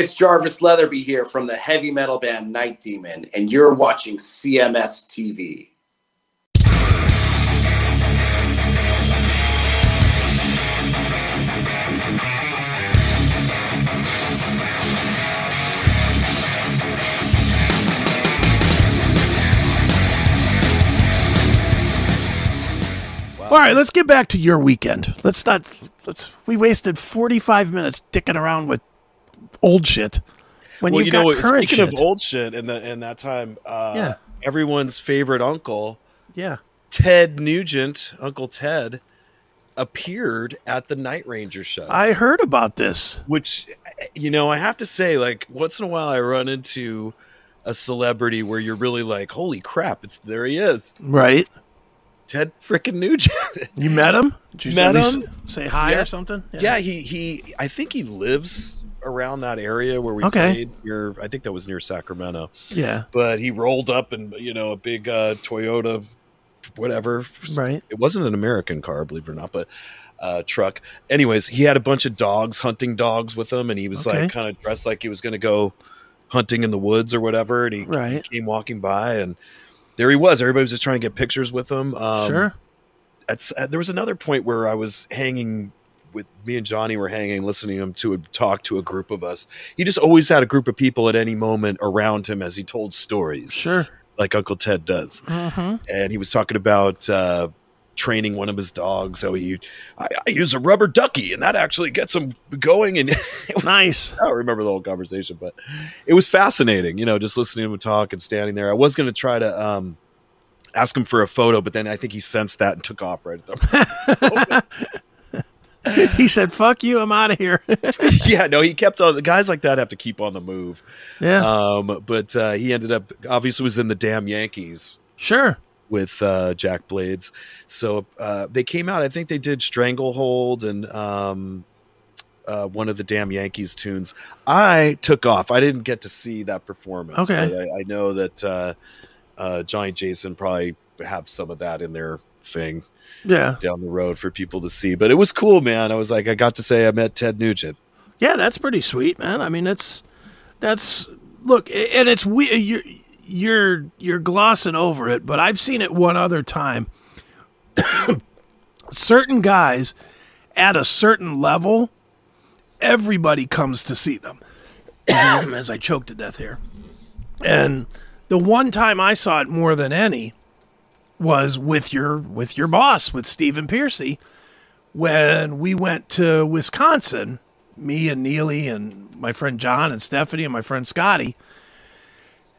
It's Jarvis Leatherby here from the heavy metal band Night Demon, and you're watching CMS TV. All right, let's get back to your weekend. Let's not. Let's. We wasted forty-five minutes dicking around with old shit. When well, you know, current speaking shit. of old shit, in the in that time, uh, Yeah. everyone's favorite uncle, yeah. Ted Nugent, Uncle Ted, appeared at the Night Ranger show. I heard about this. which, you know, I have to say, like once in a while, I run into a celebrity where you're really like, "Holy crap! It's there he is, Right. Ted frickin' Nugent." You met him? Did you Met him. Say hi Yeah. or something? yeah, he he. I think he lives around that area where we Okay. played. Near, I think that was near Sacramento. Yeah. but he rolled up in you know a big uh, Toyota, whatever. Right. It wasn't an American car, believe it or not, but uh, truck. Anyways, he had a bunch of dogs, hunting dogs with him, and he was Okay. like kind of dressed like he was going to go hunting in the woods or whatever. And he, right. he came walking by, and there he was. Everybody was just trying to get pictures with him. Um, sure. At, uh, there was another point where I was hanging with me and Johnny were hanging, listening to him to a, talk to a group of us. He just always had a group of people at any moment around him as he told stories Sure. like Uncle Ted does. hmm And he was talking about uh, training one of his dogs. So he, I, I use a rubber ducky, and that actually gets him going. And was, Nice. I don't remember the whole conversation, but it was fascinating. You know, just listening to him talk and standing there. I was going to try to um, ask him for a photo, but then I think he sensed that and took off right at the. he said, "Fuck you, I'm out of here." yeah, no, he kept on. The guys like that have to keep on the move. yeah. Um, but uh, he ended up obviously was in the damn Yankees. sure. with uh, Jack Blades. So uh, they came out. I think they did Stranglehold and um, uh, one of the damn Yankees tunes. I took off. I didn't get to see that performance. Okay. but I, I know that uh, uh, Johnny Jason probably have some of that in their thing Yeah. down the road for people to see. But it was cool, man. I was like, I got to say I met Ted Nugent. Yeah, that's pretty sweet, man. I mean, that's that's look, and it's we uh, you're you're you're glossing over it, but I've seen it one other time. certain guys at a certain level, everybody comes to see them. As I choked to death here, and the one time I saw it more than any was with your with your boss with Stephen Pearcy when we went to Wisconsin me and Neely and my friend John and Stephanie and my friend Scotty.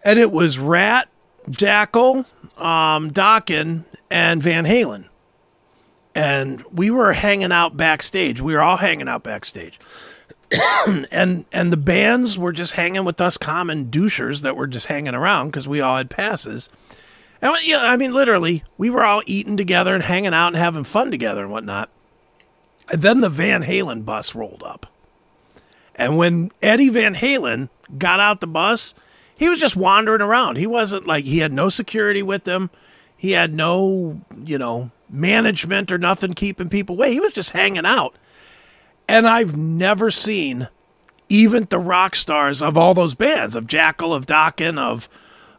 And it was Ratt, Jackyl, um, Dokken, and Van Halen. And we were hanging out backstage. We were all hanging out backstage. and and the bands were just hanging with us common douchers that were just hanging around because we all had passes. And know, I mean, literally, we were all eating together and hanging out and having fun together and whatnot. And then the Van Halen bus rolled up. And when Eddie Van Halen got out the bus, he was just wandering around. He wasn't like he had no security with him. He had no, you know, management or nothing keeping people away. He was just hanging out. And I've never seen even the rock stars of all those bands of Jackyl, of Dokken, of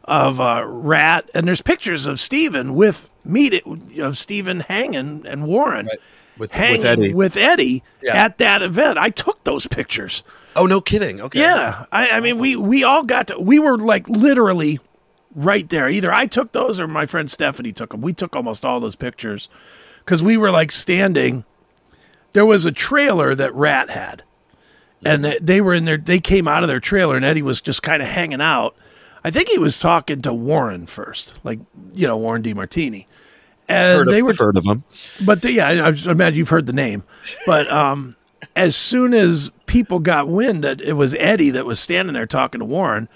of uh, Ratt, and there's pictures of Steven with meet of Steven hanging and Warren Right. With, hanging with Eddie. with Eddie Yeah. at that event. I took those pictures. oh, no kidding. Okay. Yeah, I, I mean, we we all got to. We were like literally right there. Either I took those or my friend Stephanie took them. We took almost all those pictures because we were like standing. There was a trailer that Ratt had, and they, they were in there. They came out of their trailer, and Eddie was just kind of hanging out. I think he was talking to Warren first, like you know Warren DeMartini, and Heard they of, were heard of him. but the, yeah, I, I imagine you've heard the name. But um, as soon as people got wind that it was Eddie that was standing there talking to Warren,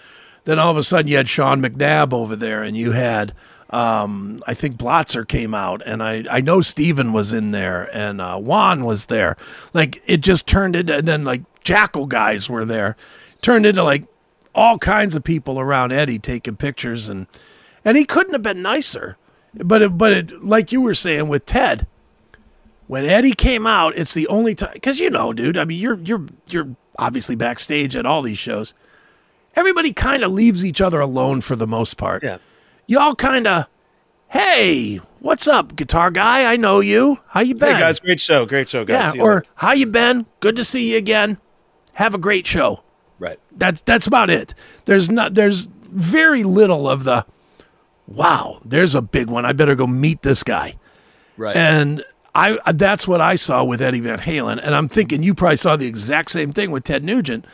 then all of a sudden you had Sean McNabb over there, and you had um, I think Blotzer came out, and I I know Steven was in there, and uh, Juan was there. Like it just turned into, and then like Jackyl guys were there, turned into like all kinds of people around Eddie taking pictures, and and he couldn't have been nicer. But it, but it, like you were saying with Ted, when Eddie came out, it's the only time because you know, dude. I mean, you're you're you're obviously backstage at all these shows. Everybody kind of leaves each other alone for the most part. Yeah. Y'all kind of, hey, what's up, guitar guy? I know you. How you been? Hey guys, great show, great show, guys. yeah. See Or how you been? Good to see you again. Have a great show. Right. That's that's about it. There's not there's very little of the wow, there's a big one. I better go meet this guy. Right. And I that's what I saw with Eddie Van Halen and I'm thinking you probably saw the exact same thing with Ted Nugent.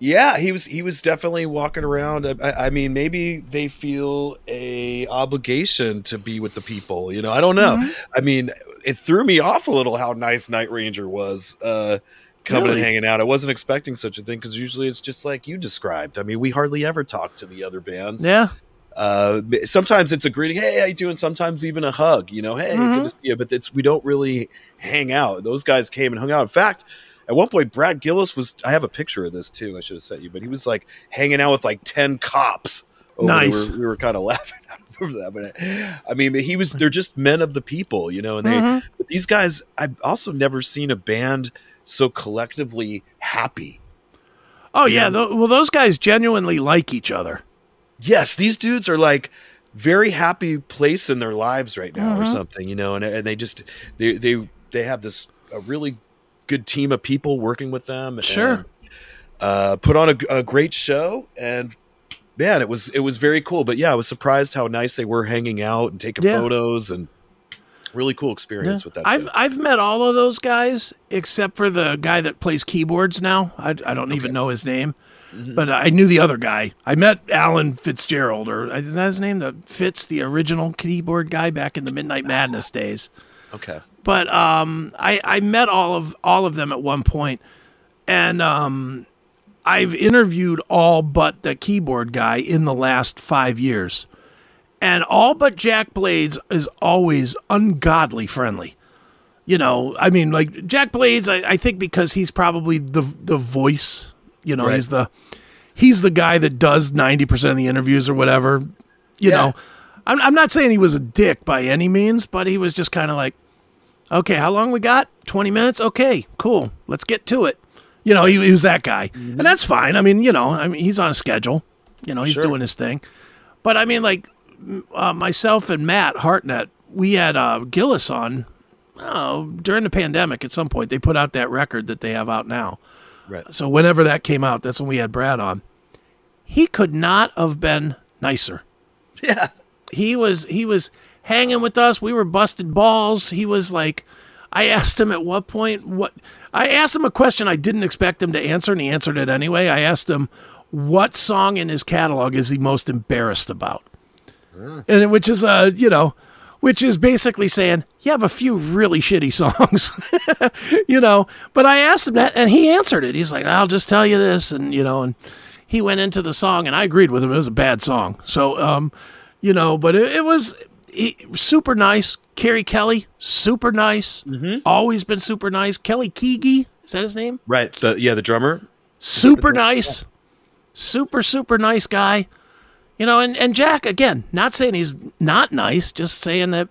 Yeah, he was he was definitely walking around. I, I mean, maybe they feel a obligation to be with the people. You know, I don't know. I mean, it threw me off a little how nice Night Ranger was uh, coming Really? and hanging out. I wasn't expecting such a thing because usually it's just like you described. I mean, we hardly ever talk to the other bands. Yeah. Uh, sometimes it's a greeting, hey, how you doing? Sometimes even a hug. You know, hey, Mhm. good to see you. But it's we don't really hang out. Those guys came and hung out. In fact. At one point, Brad Gillis was. I have a picture of this too. I should have sent you, but he was like hanging out with like ten cops. over. Nice. We were, we were kind of laughing at him over that, but I mean, he was. They're just men of the people, you know. And they, Mhm. but these guys, I've also never seen a band so collectively happy. Oh yeah, tho- well those guys genuinely like each other. Yes, these dudes are like very happy place in their lives right now, or Mhm. something, you know. And and they just they they they have this a really good team of people working with them. Sure. and, uh, put on a, a great show, and man, it was it was very cool. But yeah, I was surprised how nice they were hanging out and taking Yeah. photos and really cool experience Yeah. with that. I've show. I've met all of those guys except for the guy that plays keyboards now. I, I don't even know his name, Mhm. but I knew the other guy. I met Alan Fitzgerald, or is that his name? The Fitz, the original keyboard guy back in the Midnight Madness days. okay. But um, I I met all of all of them at one point, and um, I've interviewed all but the keyboard guy in the last five years, and all but Jack Blades is always ungodly friendly. You know, I mean, like Jack Blades, I, I think because he's probably the the voice. You know, Right. he's the he's the guy that does ninety percent of the interviews or whatever. You Yeah. know, I'm I'm not saying he was a dick by any means, but he was just kind of like, okay, how long we got? Twenty minutes. Okay, cool. Let's get to it. You know, he, he was that guy, mm-hmm. and that's fine. I mean, you know, I mean, he's on a schedule. You know, he's Sure. doing his thing. But I mean, like uh, myself and Matt Hartnett, we had uh, Gillis on oh, during the pandemic. At some point, they put out that record that they have out now. Right. So whenever that came out, that's when we had Brad on. He could not have been nicer Yeah. he was he was hanging with us. We were busted balls. He was like, I asked him at what point what I asked him a question I didn't expect him to answer, and he answered it anyway. I asked him what song in his catalog is he most embarrassed about, and which is uh you know. Which is basically saying you have a few really shitty songs, you know. But I asked him that, and he answered it. He's like, "I'll just tell you this," and you know, and he went into the song, and I agreed with him. It was a bad song, so um, you know, but it, it was he, super nice. Keri Kelli, super nice. Always been super nice. Kelly Keagy, is that his name? Right. The yeah, the drummer. Super nice. Super, super nice guy. You know, and, and Jack, again, not saying he's not nice, just saying that,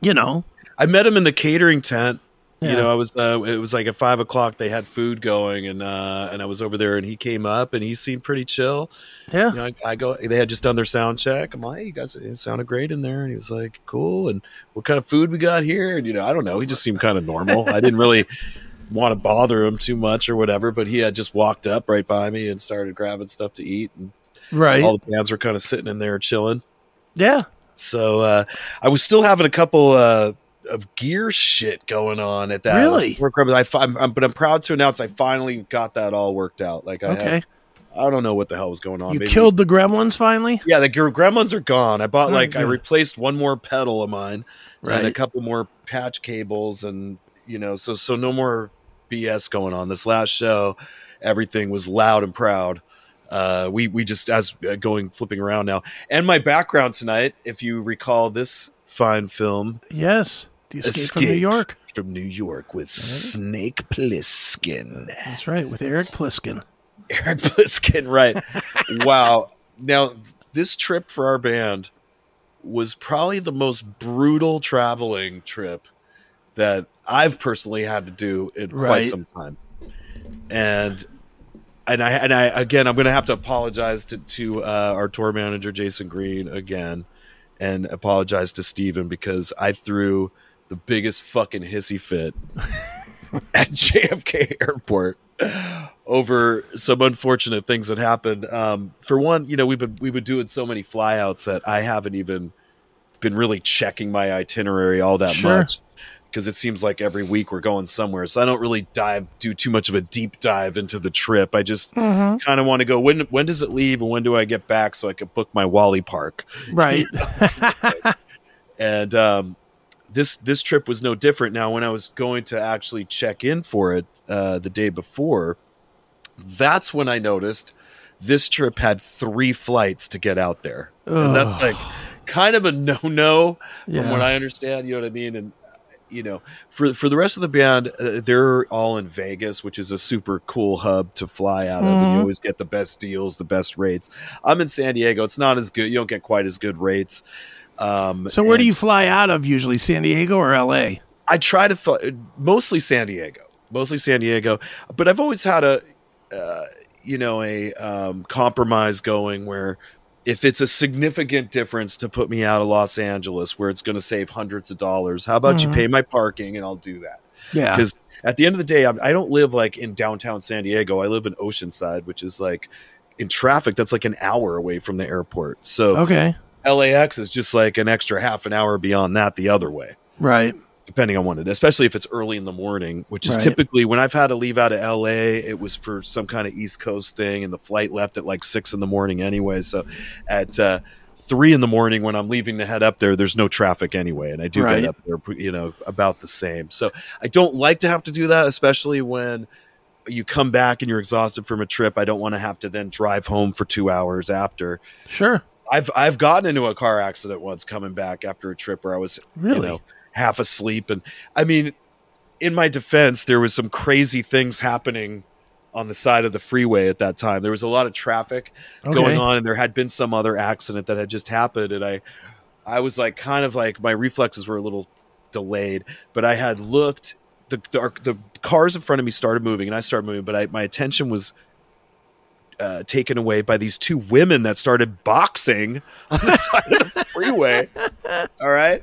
you know, I met him in the catering tent. Yeah. You know, I was uh, it was like at five o'clock. They had food going, and uh, and I was over there, and he came up, and he seemed pretty chill. yeah. You know, I, I go. They had just done their sound check. I'm like, hey, you guys, it sounded great in there, and he was like, cool. And what kind of food we got here? And you know, I don't know. He just seemed kind of normal. I didn't really want to bother him too much or whatever, but he had just walked up right by me and started grabbing stuff to eat, and Right. all the bands were kind of sitting in there chilling. yeah. So uh, I was still having a couple uh, of gear shit going on at that Really? work. I, I'm, I'm- but I'm proud to announce I finally got that all worked out. Like I, Okay. had, I don't know what the hell was going on. You Maybe- killed the gremlins finally? Yeah, the gr- gremlins are gone. I bought Oh, like I replaced one more pedal of mine and a couple more patch cables, and you know, so so no more BS going on. This last show, everything was loud and proud. Uh, we we just as uh, going flipping around now, and my background tonight, if you recall this fine film Yes. Do you escape, from New York? from New York with Snake Plissken. That's right, with Eric Pliskin. Eric Pliskin, right. wow. Now, this trip for our band was probably the most brutal traveling trip that I've personally had to do in quite some time. and and I and I again I'm going to have to apologize to to uh, our tour manager Jason Green again, and apologize to Steven because I threw the biggest fucking hissy fit at JFK Airport over some unfortunate things that happened. Um, for one, you know we've been we've been doing so many flyouts that I haven't even been really checking my itinerary all that Sure. much because it seems like every week we're going somewhere. So I don't really dive do too much of a deep dive into the trip. I just Mhm. kind of want to go when when does it leave and when do I get back so I can book my Wally Park. Right. And um, this this trip was no different. Now when I was going to actually check in for it uh, the day before, that's when I noticed this trip had three flights to get out there, and that's like kind of a no no from Yeah. what I understand. You know what I mean? And you know, for for the rest of the band, uh, they're all in Vegas, which is a super cool hub to fly out of. And you always get the best deals, the best rates. I'm in San Diego. It's not as good. You don't get quite as good rates. Um, so where do you fly out of usually? San Diego or L.A.? I try to fly, mostly San Diego, mostly San Diego. But I've always had a, uh, you know, a um, compromise going where if it's a significant difference to put me out of Los Angeles, where it's going to save hundreds of dollars, how about Mhm. you pay my parking and I'll do that? Yeah. Because at the end of the day, I'm, I don't live like in downtown San Diego. I live in Oceanside, which is like in traffic. That's like an hour away from the airport. So Okay. LAX is just like an extra half an hour beyond that the other way Right. Depending on when it, especially if it's early in the morning, which is Right. typically when I've had to leave out of LA, it was for some kind of East Coast thing, and the flight left at like six in the morning anyway. So at uh, three in the morning when I'm leaving to head up there, there's no traffic anyway, and I do Right. get up there, you know, about the same. So I don't like to have to do that, especially when you come back and you're exhausted from a trip. I don't want to have to then drive home for two hours after. Sure. I've I've gotten into a car accident once coming back after a trip where I was Really? you know half asleep. And i mean in my defense there was some crazy things happening on the side of the freeway at that time. There was a lot of traffic okay. going on and there had been some other accident that had just happened. And i i was like kind of like my reflexes were a little delayed but i had looked the the, the cars in front of me started moving and i started moving but I, my attention was uh, taken away by these two women that started boxing on the side of the freeway. All right,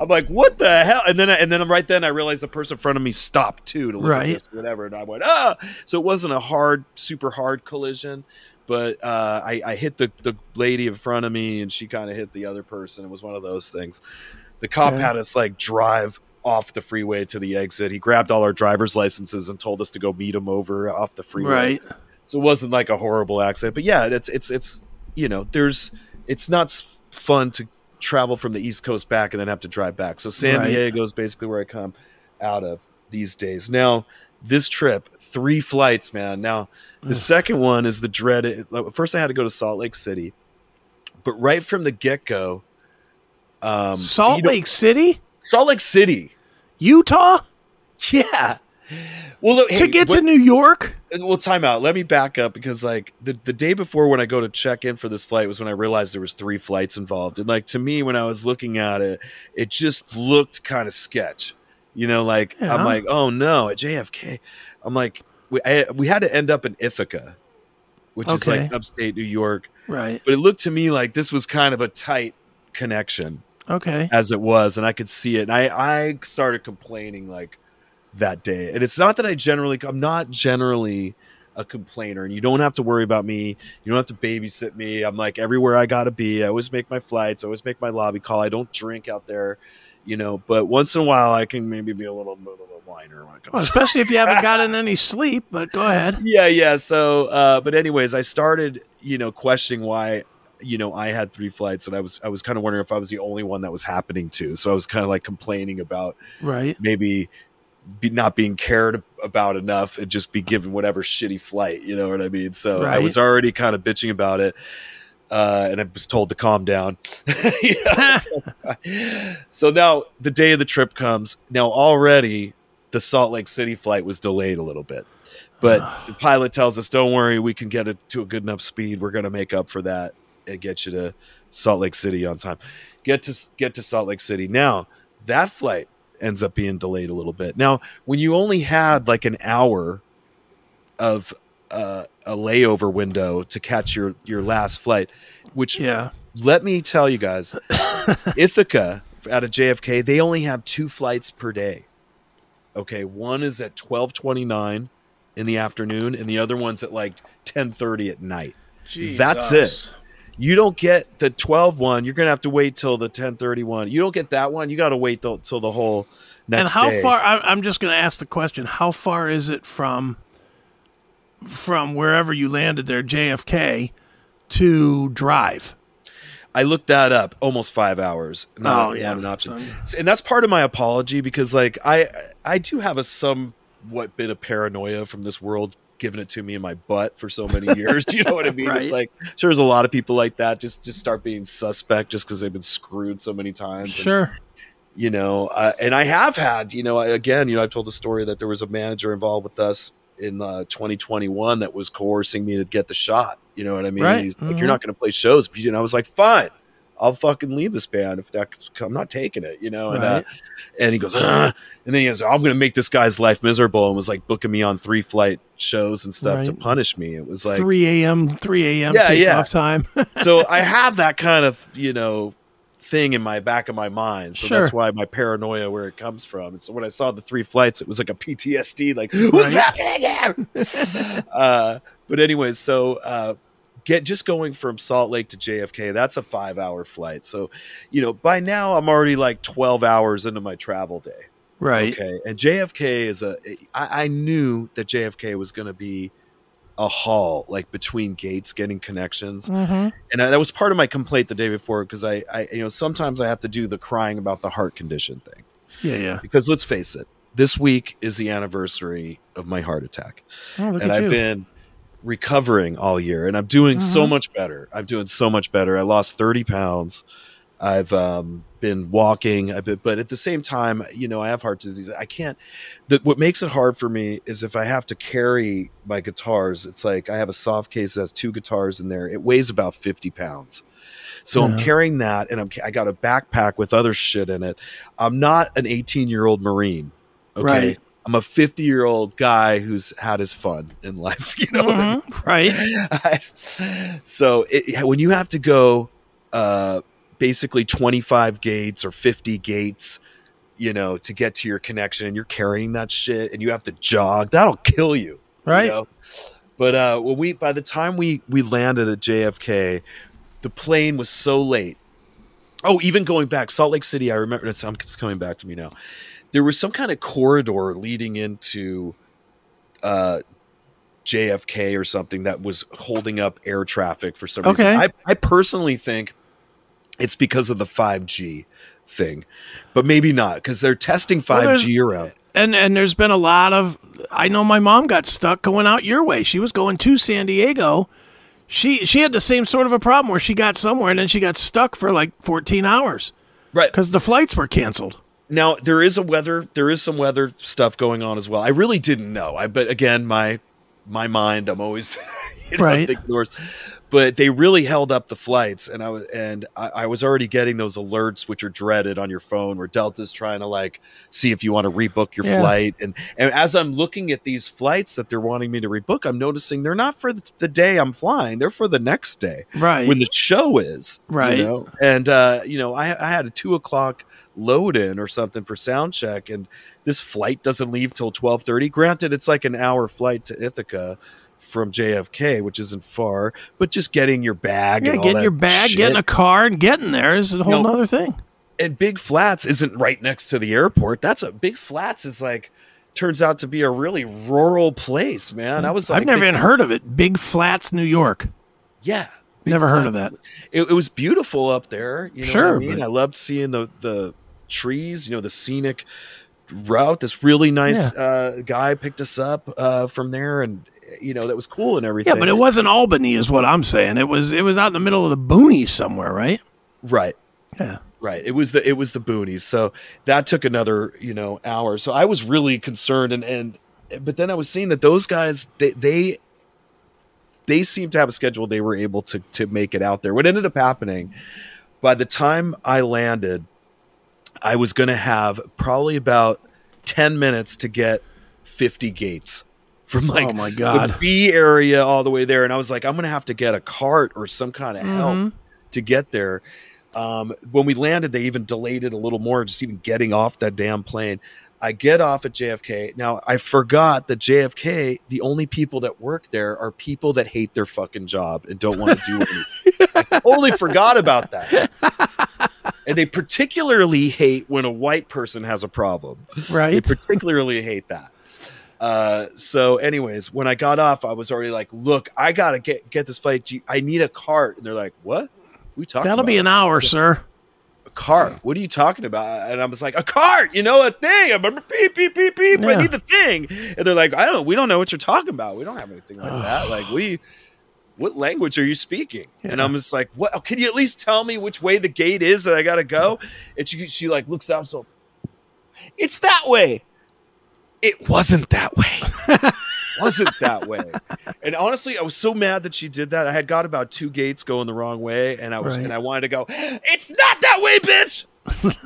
I'm like, what the hell? And then, I, and then right then, I realized the person in front of me stopped too to look Right. at this, or whatever, and I went, ah. So it wasn't a hard, super hard collision, but uh, I, I hit the the lady in front of me, and she kind of hit the other person. It was one of those things. The cop Okay. had us like drive off the freeway to the exit. He grabbed all our driver's licenses and told us to go meet him over off the freeway Right. so it wasn't like a horrible accident but yeah it's it's it's you know there's it's not fun to travel from the east coast back and then have to drive back. So san Right. diego is basically where i come out of these days. Now this trip three flights man. Now the Ugh. second one is the dreaded first i had to go to salt lake city but right from the get-go um Salt you know- Lake City, salt lake city. Utah, yeah. Well look, to hey, get what- to New York. Well time out. Let me back up because like the, the day before when i go to check in for this flight was when i realized there was three flights involved. And like to me when i was looking at it it just looked kind of sketch. You know like Yeah. i'm like oh no at jfk i'm like we, I, we had to end up in ithaca which is like upstate new york. Right. but it looked to me like this was kind of a tight connection Okay. as it was and i could see it. And i i started complaining like that day. And it's not that i generally i'm not generally a complainer and you don't have to worry about me. You don't have to babysit me. I'm like everywhere i gotta be. I always make my flights. I always make my lobby call. I don't drink out there you know but once in a while i can maybe be a little bit of a whiner when it Well, comes especially if you haven't gotten any sleep. But go ahead. yeah yeah. So uh but anyways i started you know questioning why you know i had three flights and i was i was kind of wondering if i was the only one that was happening to. So i was kind of like complaining about Right. maybe be not being cared about enough and just be given whatever shitty flight you know what i mean so i was already kind of bitching about it uh, and I was told to calm down. So now the day of the trip comes. Now already the Salt Lake City flight was delayed a little bit, but the pilot tells us, "Don't worry, we can get it to a good enough speed. We're going to make up for that and get you to Salt Lake City on time. Get to get to Salt Lake City." Now that flight ends up being delayed a little bit. Now when you only had like an hour of uh, a layover window to catch your your last flight. Which Yeah. let me tell you guys, Ithaca out of JFK, they only have two flights per day. Okay, one is at twelve twenty nine in the afternoon, and the other one's at like ten thirty at night. Jesus. That's Jesus. You don't get the 12 one. You're gonna have to wait till the ten thirty one. You don't get that one. You got to wait till, till the whole next And how day. far? I, I'm just going to ask the question: How far is it from from wherever you landed there, JFK, to drive? I looked that up. Almost five hours. Not, Oh, yeah. not an option. So- and that's part of my apology because like I I do have a somewhat bit of paranoia from this world giving it to me in my butt for so many years. Do you know what I mean? Right. It's like sure there's a lot of people like that just just start being suspect just because they've been screwed so many times. And, Sure. you know, uh, and I have had, you know, I- again, you know, I've told the story that there was a manager involved with us in uh, 2021 that was coercing me to get the shot. You know what I mean? Right. He's like, Mhm. "You're not going to play shows," if you and I was like, "Fine, I'll fucking leave this band if that. I'm not taking it." You know, and uh, and he goes, "Ugh." and then he goes, "I'm going to make this guy's life miserable," and was like booking me on three flight shows and stuff to punish me. It was like, 3 a.m. 3 a.m. Yeah, yeah. time. so I have that kind of you know thing in my back of my mind. So that's why my paranoia where it comes from. And so when I saw the three flights, it was like a PTSD, like what's Right. happening here? uh, but anyways, so uh, get just going from Salt Lake to JFK. That's a five hour flight. So you know by now I'm already like twelve hours into my travel day. right. Okay, and JFK is a. I, I knew that JFK was going to be a haul, like between gates, getting connections, Mm-hmm. and I, that was part of my complaint the day before because I, I, you know, sometimes I have to do the crying about the heart condition thing Yeah, yeah. because let's face it, this week is the anniversary of my heart attack, Oh, and I've you. been recovering all year, and I'm doing so Mhm. much better. I'm doing so much better. I lost thirty pounds. I've um, been walking, I've been, but at the same time, you know, I have heart disease. I can't. The, what makes it hard for me is if I have to carry my guitars. It's like I have a soft case that has two guitars in there. It weighs about fifty pounds, so I'm carrying that, and I'm I got a backpack with other shit in it. I'm not an 18 year old marine. Okay. Right. I'm a 50 year old guy who's had his fun in life. You know I? Mhm. Right. so it, when you have to go uh, basically 25 gates or 50 gates you know to get to your connection and you're carrying that shit and you have to jog that'll kill you you Right. know? but uh when we by the time we we landed at jfk the plane was so late oh even going back salt lake city i remember it's, it's coming back to me now there was some kind of corridor leading into uh JFK or something that was holding up air traffic for some Okay. reason. I, I personally think it's because of the 5G thing, but maybe not because they're testing 5G Well, around. And and there's been a lot of I know my mom got stuck going out your way. She was going to San Diego. She she had the same sort of a problem where she got somewhere and then she got stuck for like 14 hours Right. because the flights were canceled. Now there is a weather, there is some weather stuff going on as well. I really didn't know. I but again, my my mind, I'm always you know, Right. Thinking the worst. But they really held up the flights, and I was and I, I was already getting those alerts, which are dreaded on your phone, where Delta's trying to like see if you want to rebook your Yeah. flight. And and as I'm looking at these flights that they're wanting me to rebook, I'm noticing they're not for the, the day I'm flying; they're for the next day Right. when the show is Right. you know? and uh you know I, I had a two o'clock load in or something for sound check and this flight doesn't leave till 12.30 granted it's like an hour flight to ithaca from jfk which isn't far but just getting your bag yeah, and all getting your bag, shit. getting a car, and getting there is a whole No. other thing. and big flats isn't right next to the airport that's a big flats is like turns out to be a really rural place man i was like I've never even heard of it. Big Flats, New York. yeah Big Never heard of that. it, it was beautiful up there. You know Sure, what I mean? but- I loved seeing the the trees. You know, the scenic route. This really nice uh, guy picked us up uh, from there, and you know that was cool and everything. Yeah, but it wasn't Albany, is what I'm saying. It was it was out in the middle of the boonies somewhere, right? right. Yeah. Right. It was the it was the boonies. So that took another, you know, hour. So I was really concerned and and but then I was seeing that those guys they they they seemed to have a schedule they were able to to make it out there. What ended up happening by the time I landed, I was going to have probably about 10 minutes to get 50 gates. From like oh my god. the B area all the way there. And I was like, I'm gonna have to get a cart or some kind of help Mhm. to get there. Um, when we landed, they even delayed it a little more, just even getting off that damn plane. I get off at JFK. Now I forgot that JFK, the only people that work there are people that hate their fucking job and don't want to do anything. I totally forgot about that. And they particularly hate when a white person has a problem. Right. They particularly hate that. Uh, so, anyways, when I got off, I was already like, "Look, I gotta get get this flight. Do you- I need a cart." And they're like, "What? We talking That'll about be an hour, sir. a cart? What are you talking about?" And I was like, "A cart, you know, a thing. I'm beep beep beep beep. I need the thing." And they're like, "I don't. We don't know what you're talking about. We don't have anything like that. Like, we." What language are you speaking? And I'm just like, what? Can you at least tell me which way the gate is that I gotta go? And she, she like looks out, so it's that way. It wasn't that way. wasn't that way. And honestly, I was so mad that she did that. I had got about two gates going the wrong way, and I was Right. and I wanted to go. It's not that way, bitch.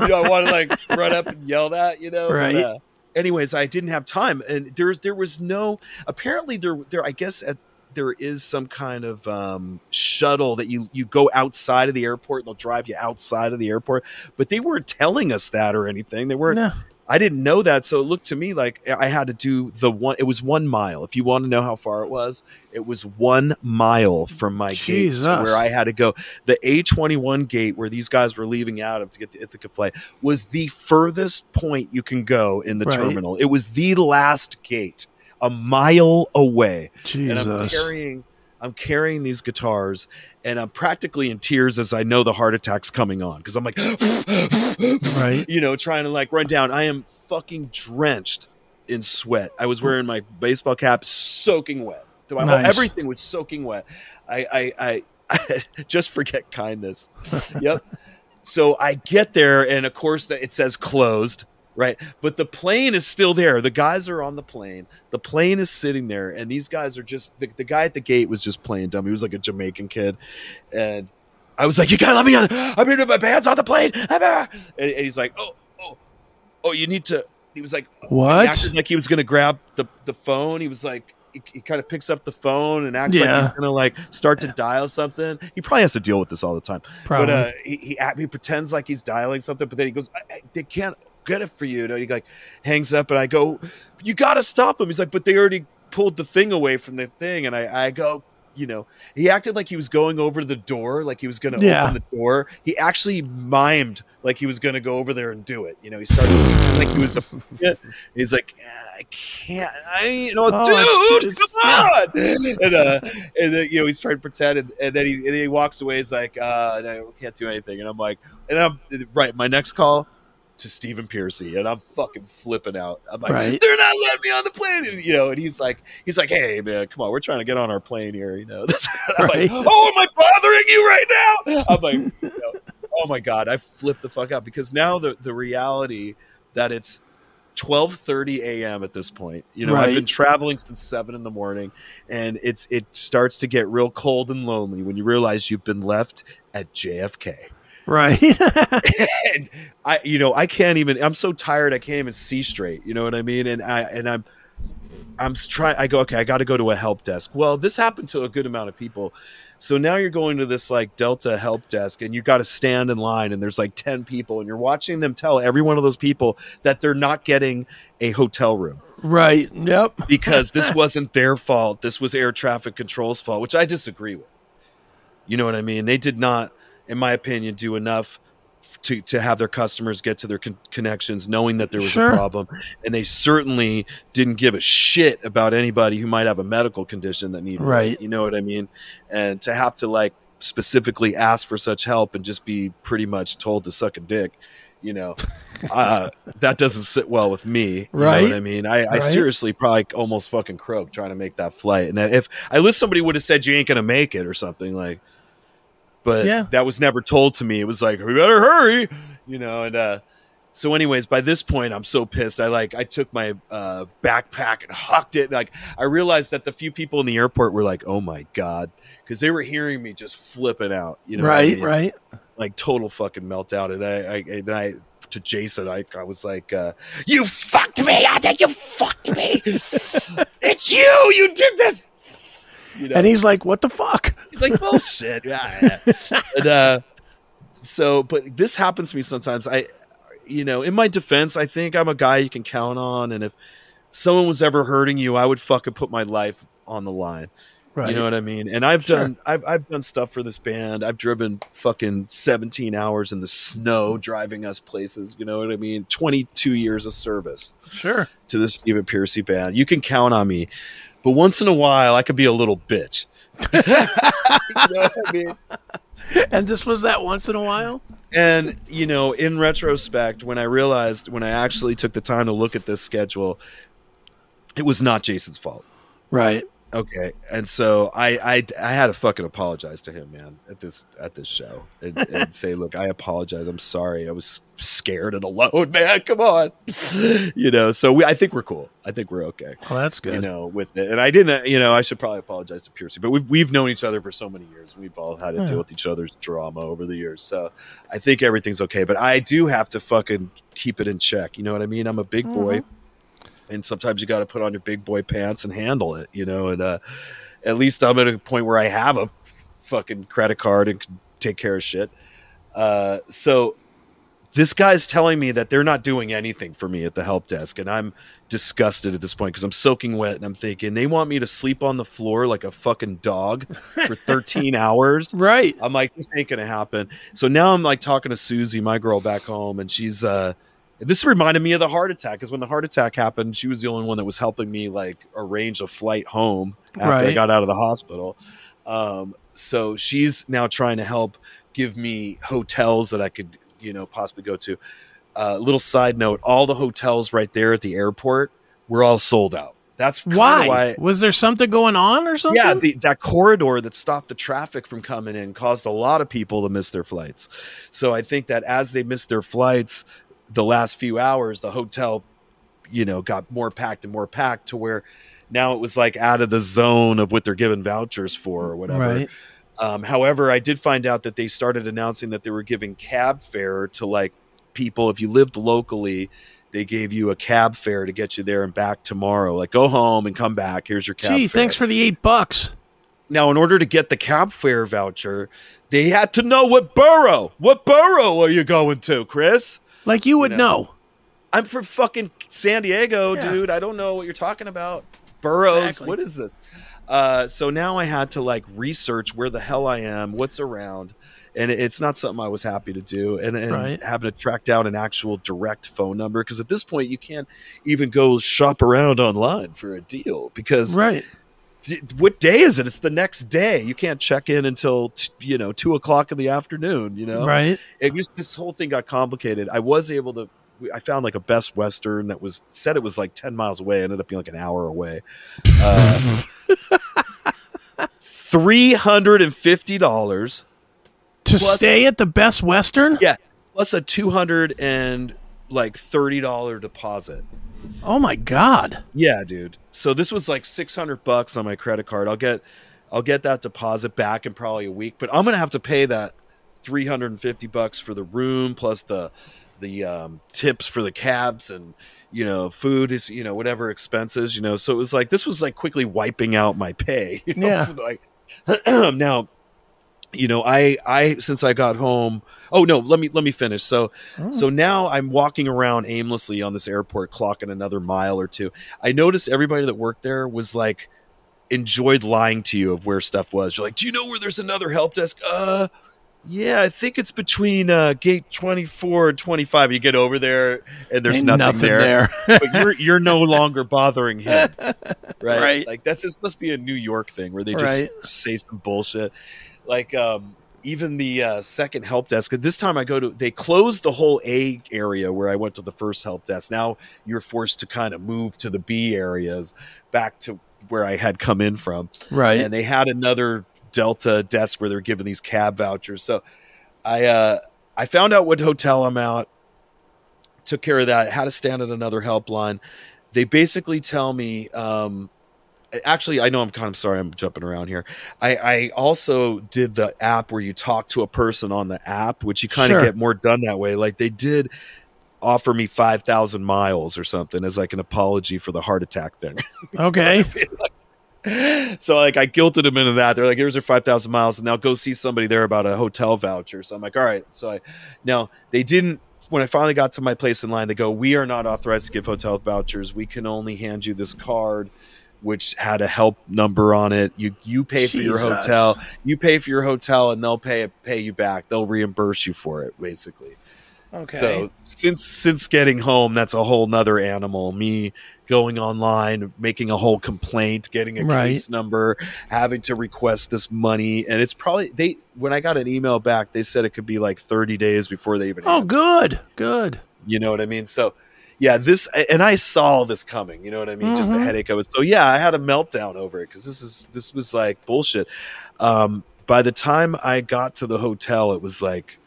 you know, I want to like run up and yell that. You know, But, Right. uh, anyways, I didn't have time, and there's there was no. Apparently, there there I guess at there is some kind of um, shuttle that you you go outside of the airport and they'll drive you outside of the airport, but they weren't telling us that or anything. They weren't No. I didn't know that, so it looked to me like I had to do the one. It was one mile. If you want to know how far it was, it was one mile from my gate Jesus. to where I had to go. The A twenty one gate where these guys were leaving out of to get the Ithaca flight was the furthest point you can go in the Right. terminal. It was the last gate, a mile away and I'm Jesus. carrying I'm carrying these guitars and I'm practically in tears as I know the heart attack's coming on because I'm like Right. you know trying to like run down. I am fucking drenched in sweat. I was wearing my baseball cap soaking wet. My whole, Nice. everything was soaking wet. I I, I, I just forget kindness. Yep. So I get there and of course that it says closed right? But the plane is still there. The guys are on the plane. The plane is sitting there and these guys are just the, the guy at the gate was just playing dumb. He was like a jamaican kid. And i was like you gotta let me on I'm mean my band's on the plane. And, and he's like oh oh oh you need to he was like What? acted like he was gonna grab the, the phone. He was like he, he kind of picks up the phone and acts like he's gonna like start to dial something. He probably has to deal with this all the time. Probably. but uh, he, he he pretends like he's dialing something, but then he goes, "They can't get it for you." And he like hangs up, and I go, "You got to stop him." He's like, "But they already pulled the thing away from the thing," and I I go. You know, he acted like he was going over to the door, like he was going to Yeah. open the door. He actually mimed like he was going to go over there and do it. You know, he started like he was a. He's like, "Ah, I can't. I, you know, Oh, dude, it's- come on. And uh, and then you know he's trying to pretend, and, and then he and then he walks away. He's like, uh, we can't do anything. And I'm like, and I'm right. My next call to Stephen Pearcy, and I'm fucking flipping out. I'm like, Right. they're not letting me on the plane, and, you know. And he's like, he's like, hey man, come on, we're trying to get on our plane here, you know. I'm Right. like, oh, am I bothering you right now? I'm like, you know, oh my god, I flipped the fuck out because now the the reality that it's 12:30 a.m. at this point. You know, I've been traveling since seven in the morning, and it's it starts to get real cold and lonely when you realize you've been left at JFK. Right. and I, you know, I can't even. I'm so tired. I can't even see straight. You know what I mean? And I and I'm. I'm trying. I go, okay, I got to go to a help desk. Well, this happened to a good amount of people. So now you're going to this like Delta help desk and you got to stand in line and there's like 10 people and you're watching them tell every one of those people that they're not getting a hotel room right. Yep. because this wasn't their fault. This was air traffic control's fault, which I disagree with. You know what I mean? They did not, in my opinion, do enough to, to have their customers get to their con- connections knowing that there was Sure. a problem. And they certainly didn't give a shit about anybody who might have a medical condition that needed it. Right. You know what I mean? And to have to like specifically ask for such help and just be pretty much told to suck a dick. You know, uh, that doesn't sit well with me. You know Right. what I mean? I, I Right. seriously probably almost fucking croaked trying to make that flight. And if I wish somebody would have said you ain't gonna make it or something like, but Yeah. that was never told to me. It was like we better hurry, you know. And uh, so, anyways, by this point, I'm so pissed. I like I took my uh, backpack and hucked it. Like I realized that the few people in the airport were like, "Oh my god," because they were hearing me just flipping out. You know, what I right. mean? Right. like total fucking meltdown. And I, I and then I to Jason. I, I was like, uh, "You fucked me! I think you fucked me! it's you! You did this!" You know? And he's like, "What the fuck?" He's like, "Bullshit!" yeah, yeah. and, uh, so, but this happens to me sometimes. I, you know, in my defense, I think I'm a guy you can count on, and if someone was ever hurting you, I would fucking put my life on the line. Right. You know what I mean? And I've Sure. done I've I've done stuff for this band. I've driven fucking 17 hours in the snow driving us places, you know what I mean? 22 years of service sure. to the Stephen Pearcy band. You can count on me. But once in a while I could be a little bitch. you know what I mean? And this was that once in a while. And you know, in retrospect, when I realized when I actually took the time to look at this schedule, it was not Jason's fault. Right. Okay, and so I, I I had to fucking apologize to him, man, at this at this show, and, and say, look, I apologize. I'm sorry. I was scared and alone, man. Come on, you know. So we, I think we're cool. I think we're okay, Well, that's good. you know, with it. And I didn't, you know, I should probably apologize to Pearcy, but we've we've known each other for so many years. We've all had to Yeah. deal with each other's drama over the years, so I think everything's okay. But I do have to fucking keep it in check. You know what I mean? I'm a big boy mm-hmm. And sometimes you got to put on your big boy pants and handle it, you know. And uh, at least I'm at a point where I have a fucking credit card and can take care of shit. Uh, so this guy's telling me that they're not doing anything for me at the help desk, and I'm disgusted at this point because I'm soaking wet and I'm thinking they want me to sleep on the floor like a fucking dog for 13 hours. Right. I'm like, this ain't gonna happen. So now I'm like talking to Susie, my girl back home, and she's uh this reminded me of the heart attack because when the heart attack happened, she was the only one that was helping me like arrange a flight home after I got out of the hospital. Um, so she's now trying to help give me hotels that I could, you know, possibly go to. Uh, little side note: all the hotels right there at the airport were all sold out. That's Why? why Was there something going on or something? yeah, the, that corridor that stopped the traffic from coming in caused a lot of people to miss their flights. So I think that as they missed their flights, the last few hours, the hotel, you know, got more packed and more packed to where now it was like out of the zone of what they're giving vouchers for or whatever. Right. Um, however, I did find out that they started announcing that they were giving cab fare to like people if you lived locally. They gave you a cab fare to get you there and back tomorrow. Like, go home and come back. Here's your cab. Gee, fare. thanks for the eight bucks. Now, in order to get the cab fare voucher, they had to know what borough. What borough are you going to, Chris? Like you would know. know. I'm from fucking San Diego, Yeah. dude. I don't know what you're talking about. Boroughs. Exactly. What is this? Uh, so now I had to like research where the hell I am, what's around, and it's not something I was happy to do. And, and Right. having to track down an actual direct phone number because at this point you can't even go shop around online for a deal because Right. What day is it? It's the next day. You can't check in until t- you know two o'clock in the afternoon. You know, Right. It just this whole thing got complicated. I was able to. I found like a Best Western that was said it was like ten miles away. It ended up being like an hour away. Uh, Three hundred and fifty dollars To stay at the Best Western? Yeah. plus a two hundred and like thirty dollar deposit. Oh my god. Yeah, dude. So this was like 600 bucks on my credit card. I'll get I'll get that deposit back in probably a week, but I'm going to have to pay that 350 bucks for the room plus the the um, tips for the cabs and you know food is you know whatever expenses you know so it was like this was like quickly wiping out my pay you know, Yeah. like now you know i i since i got home oh no let me let me finish so Oh. so now I'm walking around aimlessly on this airport, clocking another mile or two. I noticed everybody that worked there was like enjoyed lying to you of where stuff was. You're like, "Do you know where there's another help desk?" Uh, yeah, I think it's between uh, gate 24 and 25. You get over there and there's Ain't nothing, there, there. but you're you're no longer bothering him, right? Right. Like that's this must be a New York thing where they just Right. say some bullshit. Like um, even the uh, second help desk. This time I go to they closed the whole A area where I went to the first help desk. Now you're forced to kind of move to the B areas back to where I had come in from right. and they had another Delta desk where they're giving these cab vouchers. So I uh I found out what hotel I'm at, took care of that, had to stand at another helpline. They basically tell me um actually I know I'm kind of sorry I'm jumping around here. I, I also did the app where you talk to a person on the app, which you kind of Sure. get more done that way. Like they did offer me 5000 miles or something as like an apology for the heart attack thing Okay. so like I guilted him into that. They're like, here's your five thousand miles, and now go see somebody there about a hotel voucher. So I'm like, all right. So I now they didn't. When I finally got to my place in line, they go, we are not authorized to give hotel vouchers. We can only hand you this card, which had a help number on it. You you pay for your hotel. You pay for your hotel, and they'll pay pay you back. They'll reimburse you for it, basically. Okay. So since since getting home, that's a whole nother animal. Me going online, making a whole complaint, getting a Right. case number, having to request this money, and it's probably they. When I got an email back, they said it could be like thirty days before they even. oh, answer. good. Good. You know what I mean? So. Yeah, this and I saw this coming. You know what I mean? Just the Mhm. headache of it. So yeah, I had a meltdown over it because this is this was like bullshit. Um, by the time I got to the hotel, it was like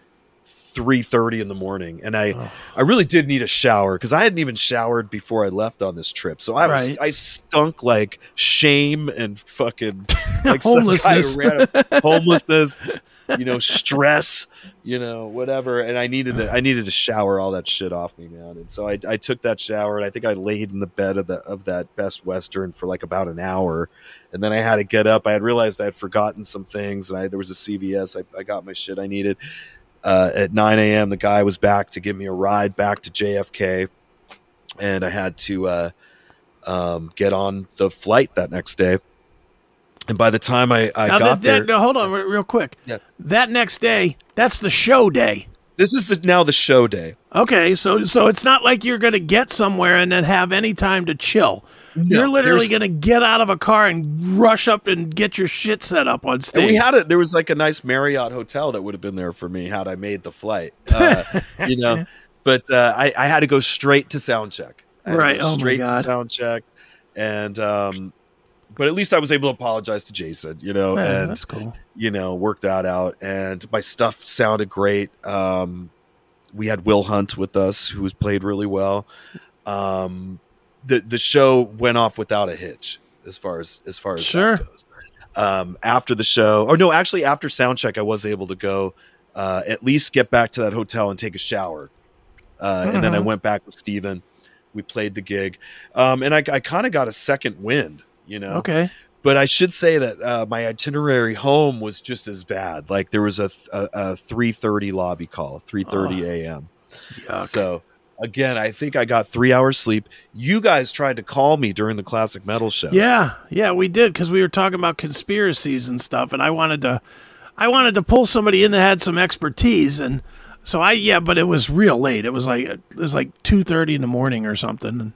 three thirty in the morning, and I Oh. I really did need a shower because I hadn't even showered before I left on this trip. So I was Right. I stunk like shame and fucking like Homelessness. homelessness, you know, stress, you know, whatever. And I needed to I needed to shower all that shit off me, man. And so I, I took that shower and I think I laid in the bed of the of that Best Western for like about an hour. And then I had to get up. I had realized I had forgotten some things and I there was a CVS. I, I got my shit I needed. Uh, at 9 a.m., the guy was back to give me a ride back to JFK, and I had to uh, um, get on the flight that next day. And by the time I, I Now, got that, there, that- no, hold on, real quick. Yeah. That next day, that's the show day. this is the now the show day. Okay, so so it's not like you're going to get somewhere and then have any time to chill. you're literally going to get out of a car and rush up and get your shit set up on stage. And we had it. There was like a nice Marriott hotel that would have been there for me had I made the flight. Uh, you know, but uh, I, I had to go straight to sound check. To Right. go Oh my straight God. to sound check, and um, but at least I was able to apologize to Jason. You know, and cool. you know, worked that out. And my stuff sounded great. Um, we had Will Hunt with us, who was played really well. Um, the the show went off without a hitch, as far as as far as Sure. that goes. Um, after the show, or no, actually after sound check, I was able to go uh, at least get back to that hotel and take a shower. Uh, And then I Mhm. went back with Stephen. We played the gig, um, and I, I kind of got a second wind. You know, Okay. but I should say that uh, my itinerary home was just as bad. Like there was a a, a three thirty lobby call, three thirty a.m. Yuck. So again, I think I got three hours sleep. You guys tried to call me during the classic metal show. Yeah, yeah, we did because we were talking about conspiracies and stuff, and I wanted to, I wanted to pull somebody in that had some expertise, and so I yeah, but it was real late. It was like it was like two thirty in the morning or something, and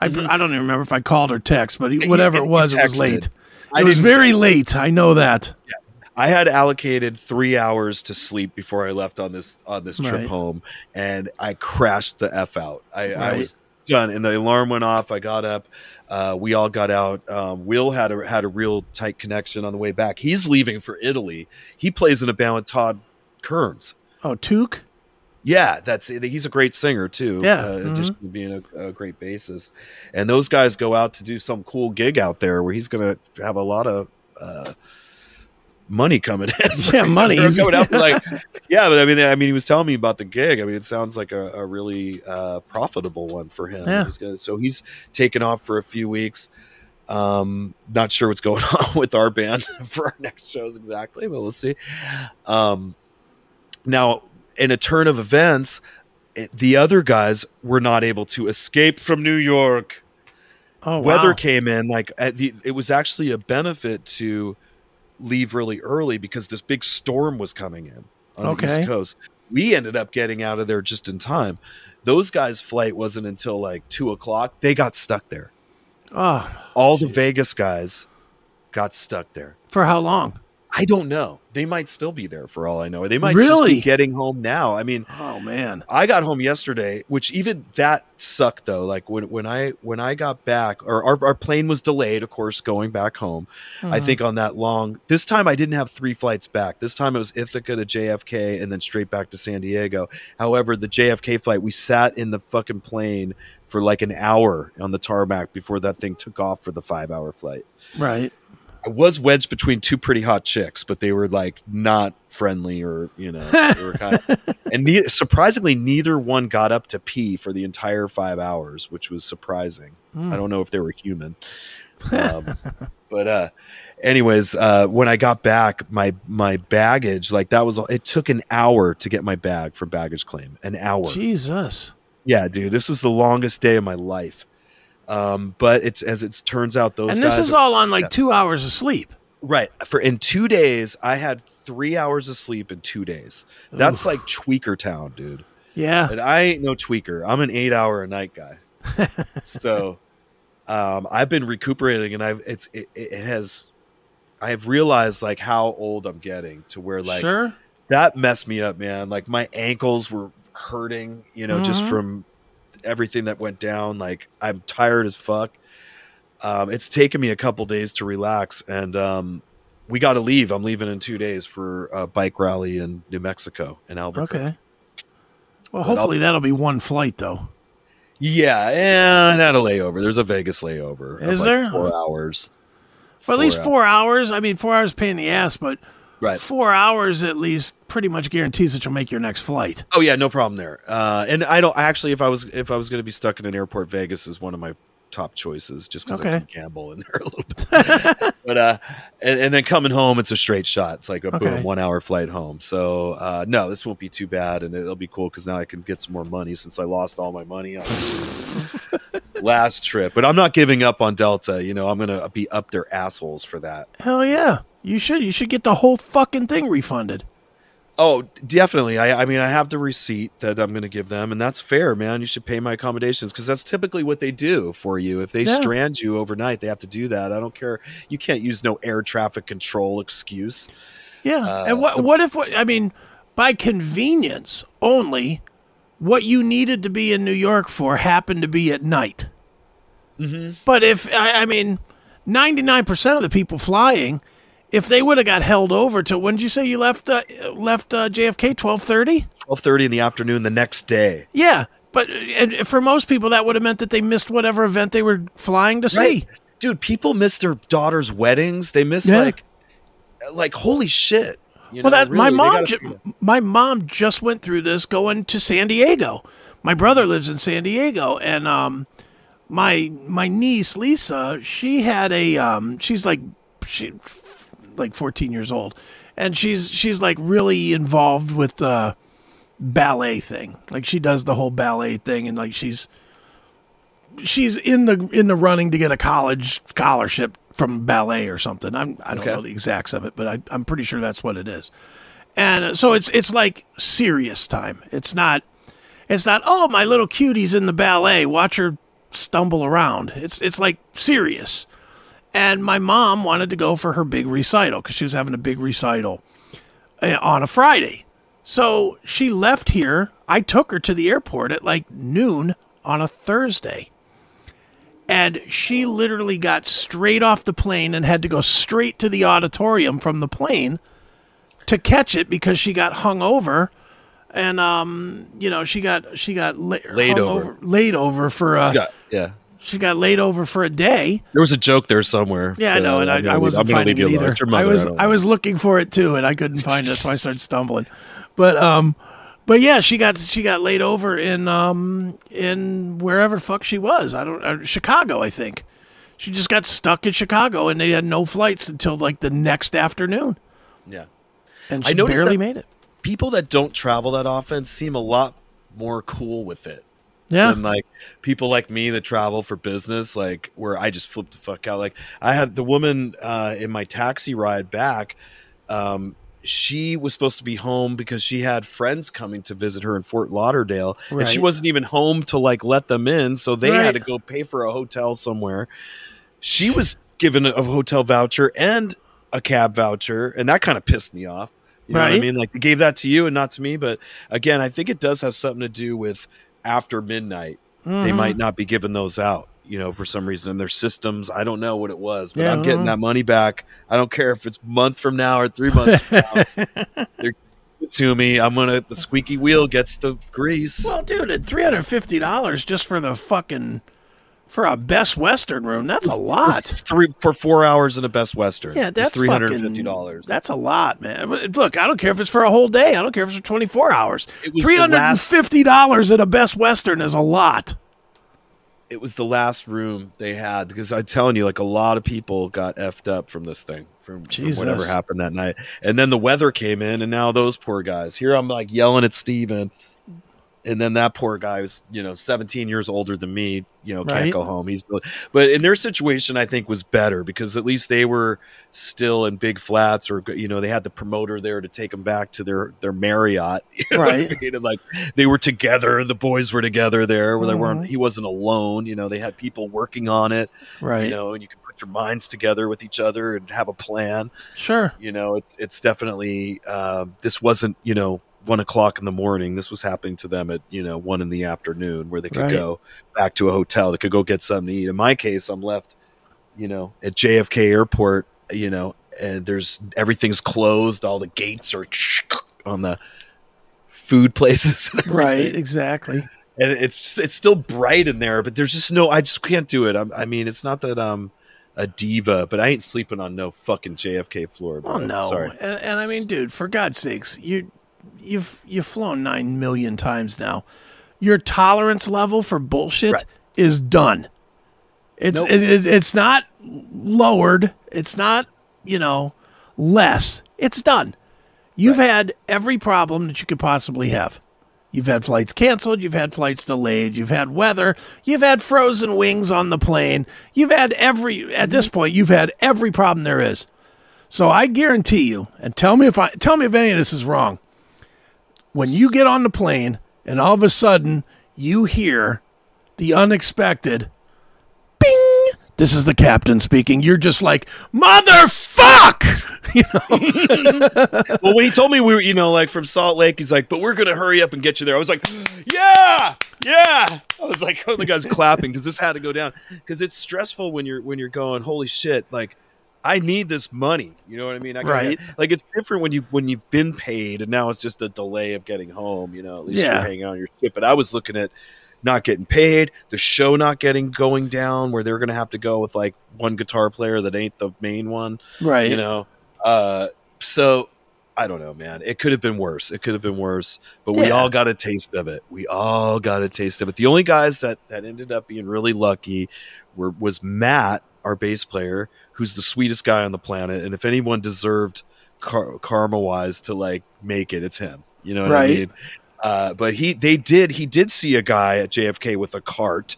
I I don't even remember if I called or text, but You- whatever it was, it was late. I It was very late. I know that. Yeah. I had allocated three hours to sleep before I left on this on this trip Right. home, and I crashed the f out. I, I was done, and the alarm went off. I got up. Uh, we all got out. Um, Will had a had a real tight connection on the way back. He's leaving for Italy. He plays in a band with Todd Kerns. Oh, Took. Yeah, that's he's a great singer too. Yeah, uh, mhm. addition to being a, a great bassist, and those guys go out to do some cool gig out there where he's going to have a lot of uh, money coming in. Yeah, money. Going out like, yeah, but I mean, I mean, he was telling me about the gig. I mean, it sounds like a, a really uh, profitable one for him. Yeah. He's gonna, so he's taken off for a few weeks. Um, not sure what's going on with our band for our next shows exactly, but we'll see. Um, now, in a turn of events, the other guys were not able to escape from New York. Oh, Weather wow. came in like at the, it was actually a benefit to leave really early because this big storm was coming in on the Okay. East Coast. We ended up getting out of there just in time. Those guys' flight wasn't until like two o'clock. They got stuck there. Oh, All the Vegas guys got stuck there. for how long? I don't know. They might still be there for all I know. Or they might Really? just be getting home now. I mean, Oh man. I got home yesterday, which even that sucked though. Like when when I when I got back, or our, our plane was delayed, of course, going back home. I Mhm. think on that long. This time I didn't have three flights back. This time it was Ithaca to JFK and then straight back to San Diego. However, the JFK flight, we sat in the fucking plane for like an hour on the tarmac before that thing took off for the five hour flight. right. I was wedged between two pretty hot chicks, but they were like not friendly or you know, they were kind of, and ne- surprisingly, neither one got up to pee for the entire five hours, which was surprising. Hmm. I don't know if they were human, um, but uh, anyways, uh, when I got back, my my baggage like that was it took an hour to get my bag for baggage claim, an hour. Jesus. Yeah, dude, this was the longest day of my life. Um, but it's as it turns out, those and this is all on like yeah. two hours of sleep. Right. For in two days, I had three hours of sleep in two days. That's Oof. like tweaker town, dude. Yeah. And I ain't no tweaker. I'm an eight hour a night guy. so um, I've been recuperating and I've it's it, it has I've realized like how old I'm getting to where like sure. that messed me up, man. Like my ankles were hurting, you know, just Mhm. from everything that went down. Like I'm tired as fuck. Um, it's taken me a couple days to relax, and um, we got to leave. I'm leaving in two days for a bike rally in New Mexico in Albuquerque. Okay. Well, But I'll- hopefully that'll be one flight though. Yeah, and at a layover. There's a Vegas layover. Is like there? four hours? Well, at least hou- four hours. I mean, four hours pain in the ass, but Right. four hours at least pretty much guarantees that you'll make your next flight. Oh yeah, no problem there. Uh, and I don't actually. If I was if I was going to be stuck in an airport, Vegas is one of my top choices, just because I can gamble in there a little bit. but uh, and, and then coming home, it's a straight shot. It's like a Okay. boom, one hour flight home. So uh, no, this won't be too bad, and it'll be cool because now I can get some more money since I lost all my money on last trip. But I'm not giving up on Delta. You know, I'm gonna be up their assholes for that. Hell yeah. You should. You should get the whole fucking thing refunded. Oh, definitely. I, I mean, I have the receipt that I'm going to give them, and that's fair, man. You should pay my accommodations because that's typically what they do for you. If they Yeah. strand you overnight, they have to do that. I don't care. You can't use no air traffic control excuse. Yeah. Uh, and what what if what I mean by convenience only what you needed to be in New York for happened to be at night. Mm-hmm. But if I, I mean 99% of the people flying if they would have got held over to when did you say you left uh, left uh, JFK 12:30? Twelve thirty in the afternoon the next day. Yeah. But and for most people that would have meant that they missed whatever event they were flying to see. Dude, people miss their daughters' weddings. They miss Yeah. like, like holy shit. You Well, know, that my really, they mom, gotta ju- my mom just went through this going to San Diego. My brother lives in San Diego, and um, my my niece Lisa, she had a um, she's like she like fourteen years old, and she's she's like really involved with the ballet thing. Like she does the whole ballet thing, and like she's she's in the in the running to get a college scholarship from ballet or something. I'm I don't Okay. know the exacts of it, but I, I'm pretty sure that's what it is. And uh, so it's it's like serious time. It's not it's not oh my little cutie's in the ballet. Watch her stumble around. It's it's like serious. And my mom wanted to go for her big recital because she was having a big recital uh, on a Friday. So she left here. I took her to the airport at like noon on a Thursday. And she literally got straight off the plane and had to go straight to the auditorium from the plane to catch it because she got hung over and um you know she got she got la- Laid hung over. laid over for a Yeah, yeah. She got laid over for a day There was a joke there somewhere. yeah, I know, and I, I wasn't finding it you either. Your I was don't I was looking for it too, and I couldn't find it. so I started stumbling. But um, but yeah, she got she got laid over in um in wherever fuck she was. I don't uh, Chicago, I think. She just got stuck in Chicago, and they had no flights until like the next afternoon, Yeah. and I she noticed barely made it. People that don't travel that often seem a lot more cool with it. Yeah, than like people like me that travel for business, like where I just flip the fuck out. Like I had the woman uh, in my taxi ride back. Um, she was supposed to be home because she had friends coming to visit her in Fort Lauderdale, and she wasn't even home to like let them in, so they Right. had to go pay for a hotel somewhere. She was given a, a hotel voucher and a cab voucher, and that kind of pissed me off. You know what I mean? Like they gave that to you and not to me. But again, I think it does have something to do with after midnight they Mhm. might not be giving those out you know for some reason. In their systems i don't know what it was but Yeah, i'm getting mhm. that money back. I don't care if it's month from now or three months from now. They're to me. I'm gonna the squeaky wheel gets the grease. Well, dude, at three hundred fifty dollars just for the fucking For a Best Western room, that's a lot. Three for four hours in a Best Western. Yeah, that's three hundred and fifty dollars. That's a lot, man. Look, I don't care if it's for a whole day. I don't care if it's for 24 hours. It was the $350 at a Best Western is a lot. It was the last room they had because I'm telling you, like a lot of people got effed up from this thing, from, from whatever happened that night. And then the weather came in, and now those poor guys. Here I'm like yelling at Stephen. And then that poor guy was, you know, 17 years older than me, you know, can't Right. go home. He's, but in their situation, I think was better because at least they were still in Big Flats, or you know, they had the promoter there to take them back to their their Marriott, you know what I Right. mean? And, like they were together, the boys were together there, where they Mhm. weren't. He wasn't alone, you know. They had people working on it, Right. you know, and you could put your minds together with each other and have a plan Sure. you know it's it's definitely um, this wasn't you know one o'clock in the morning this was happening to them at you know one in the afternoon where they could Right. go back to a hotel they could go get something to eat in my case i'm left you know at jfk airport you know and there's everything's closed all the gates are on the food places Right. Exactly. and it's it's still bright in there but there's just no i just can't do it I'm, i mean it's not that i'm a diva but i ain't sleeping on no fucking jfk floor Oh no. sorry And, and I mean, dude, for God's sakes, you you've you've flown nine million times now. Your tolerance level for bullshit Right. is done. It's Nope. it, it, it's not lowered. It's not you know less. It's done. You've had every problem that you could possibly have. You've had flights canceled. You've had flights delayed. You've had weather. You've had frozen wings on the plane. You've had every, at this mm-hmm. point, you've had every problem there is. So I guarantee you, and tell me if I, tell me if any of this is wrong. When you get on the plane and all of a sudden you hear the unexpected bing, this is the captain speaking. You're just like, motherfuck! You know? well, when he told me we were, you know, like from Salt Lake, he's like, "But we're gonna hurry up and get you there." I was like, "Yeah, yeah." I was like, "Oh, the guy's clapping because this had to go down because it's stressful when you're when you're going, holy shit, like." I need this money. You know what I mean? I Right. get- like it's different when you when you've been paid and now it's just a delay of getting home. You know, at least Yeah. you're hanging on your ship. But I was looking at not getting paid, the show not getting going down, where they're gonna have to go with like one guitar player that ain't the main one Right. you know uh so i don't know man it could have been worse it could have been worse but we all got a taste of it we all got a taste of it the only guys that that ended up being really lucky were was matt our bass player who's the sweetest guy on the planet and if anyone deserved car- karma wise to like make it it's him you know what i Right. mean uh, but he they did he did see a guy at jfk with a cart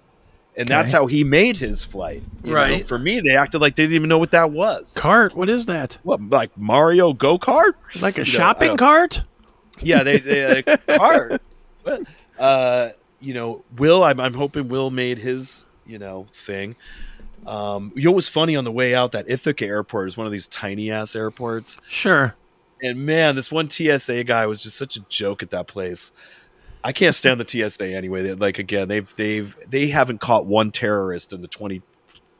and that's Okay. how he made his flight you know? Right. for me they acted like they didn't even know what that was Cart, what is that? what like Mario go kart? Like a You shopping don't- cart? Yeah, they they like, cart. But, uh, you know, Will. I'm I'm hoping Will made his you know thing. Um, you know, what was funny on the way out that Ithaca Airport is one of these tiny ass airports, Sure. and man, this one TSA guy was just such a joke at that place. I can't stand the TSA anyway. They, like again, they've they've they haven't caught one terrorist in the twenty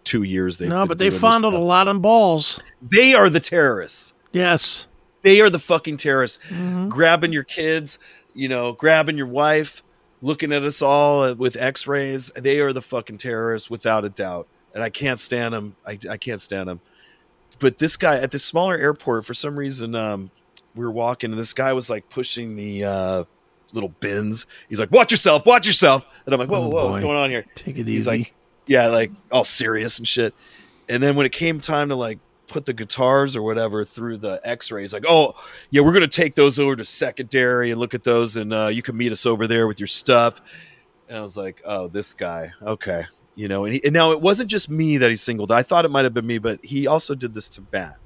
two years they've no, but they fondled a lot on balls. They are the terrorists. Yes. They are the fucking terrorists. Mhm. grabbing your kids, you know, grabbing your wife, looking at us all with X-rays. They are the fucking terrorists, without a doubt. And I can't stand him. I, I can't stand him. But this guy at this smaller airport, for some reason, um, we were walking, and this guy was like pushing the uh, little bins. He's like, "Watch yourself, watch yourself!" And I'm like, "Whoa, Oh, whoa, whoa, what's going on here?" Take it He's easy. like, yeah, like all serious and shit. And then when it came time to like put the guitars or whatever through the X-rays, like, oh yeah, we're gonna take those over to secondary and look at those, and uh, you can meet us over there with your stuff. And I was like, oh, this guy, okay, you know. And, he, and now it wasn't just me that he singled. I thought it might have been me, but he also did this to Matt,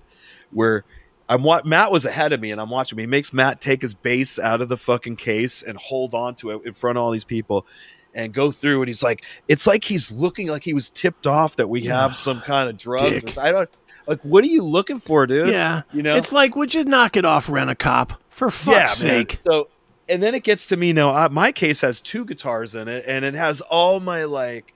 where. I'm what Matt was ahead of me, and I'm watching. He makes Matt take his bass out of the fucking case and hold on to it in front of all these people, and go through. And he's like, it's like he's looking like he was tipped off that we have some kind of drugs. I don't like. What are you looking for, dude? yeah. you know, It's like, would you knock it off, rent a cop? For fuck's man. sake. So, and then it gets to me now. I, my case has two guitars in it, and it has all my like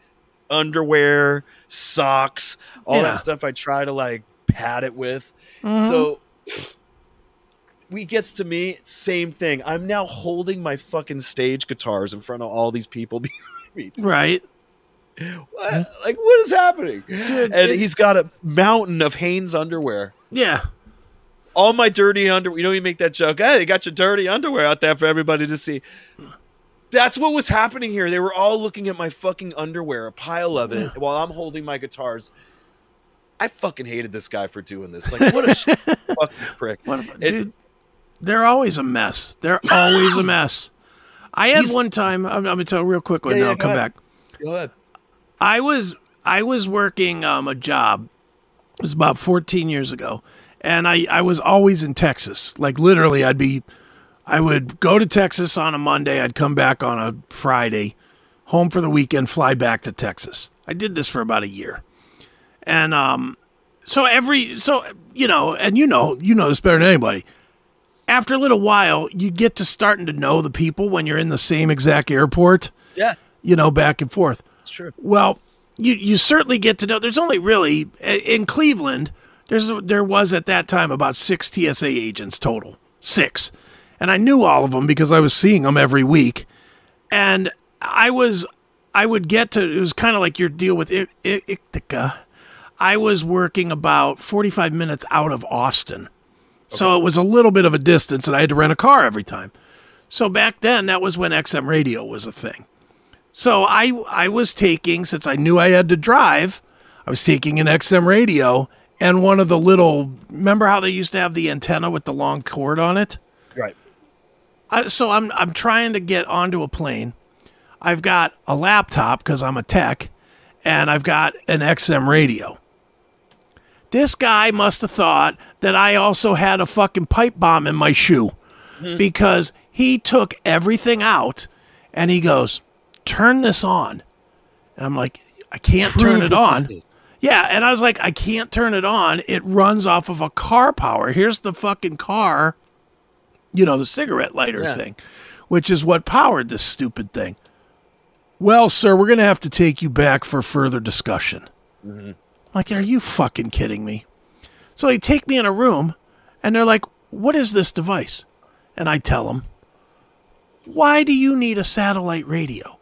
underwear, socks, all Yeah. that stuff. I try to like pad it with. Mhm. So we gets to me, same thing. I'm now holding my fucking stage guitars in front of all these people behind me. right. what? Like, what is happening? and he's got a mountain of Hanes underwear. Yeah. All my dirty underwear. You know, you make that joke. Hey, you got your dirty underwear out there for everybody to see. That's what was happening here. They were all looking at my fucking underwear, a pile of it, while I'm holding my guitars. I fucking hated this guy for doing this. Like, what a sh- fucking prick. What It- dude? They're always a mess. They're always a mess. I had one time. I'm, I'm gonna tell a real quick one. Yeah, now yeah, I'll come ahead. back. Go ahead. I was I was working um, a job. It was about 14 years ago, and I I was always in Texas. Like literally, I'd be I would go to Texas on a Monday. I'd come back on a Friday, home for the weekend, fly back to Texas. I did this for about a year, and um, so every so you know, and you know, you know this better than anybody. After a little while, you get to starting to know the people when you're in the same exact airport. Yeah, You know, back and forth. it's true. Well, you you certainly get to know. There's only really in Cleveland. There's there was at that time about six TSA agents total, six, and I knew all of them because I was seeing them every week, and I was I would get to it was kind of like your deal with I- I- Ithaca. I was working about 45 minutes out of Austin. So it was a little bit of a distance, and I had to rent a car every time. So back then, that was when XM radio was a thing. So I I was taking since I knew I had to drive, I was taking an XM radio and one of the little remember how they used to have the antenna with the long cord on it? I, so I'm I'm trying to get onto a plane. I've got a laptop because I'm a tech, and I've got an XM radio. This guy must have thought that I also had a fucking pipe bomb in my shoe hmm. because he took everything out and he goes, Turn this on. And I'm like, I can't turn it on. Yeah, and I was like, I can't turn it on. It runs off of a car power. Here's the fucking car, you know, the cigarette lighter Yeah. thing, which is what powered this stupid thing. Well, sir, we're going to have to take you back for further discussion. Mm-hmm. Like, are you fucking kidding me? So they take me in a room and they're like, What is this device? And I tell them, Why do you need a satellite radio?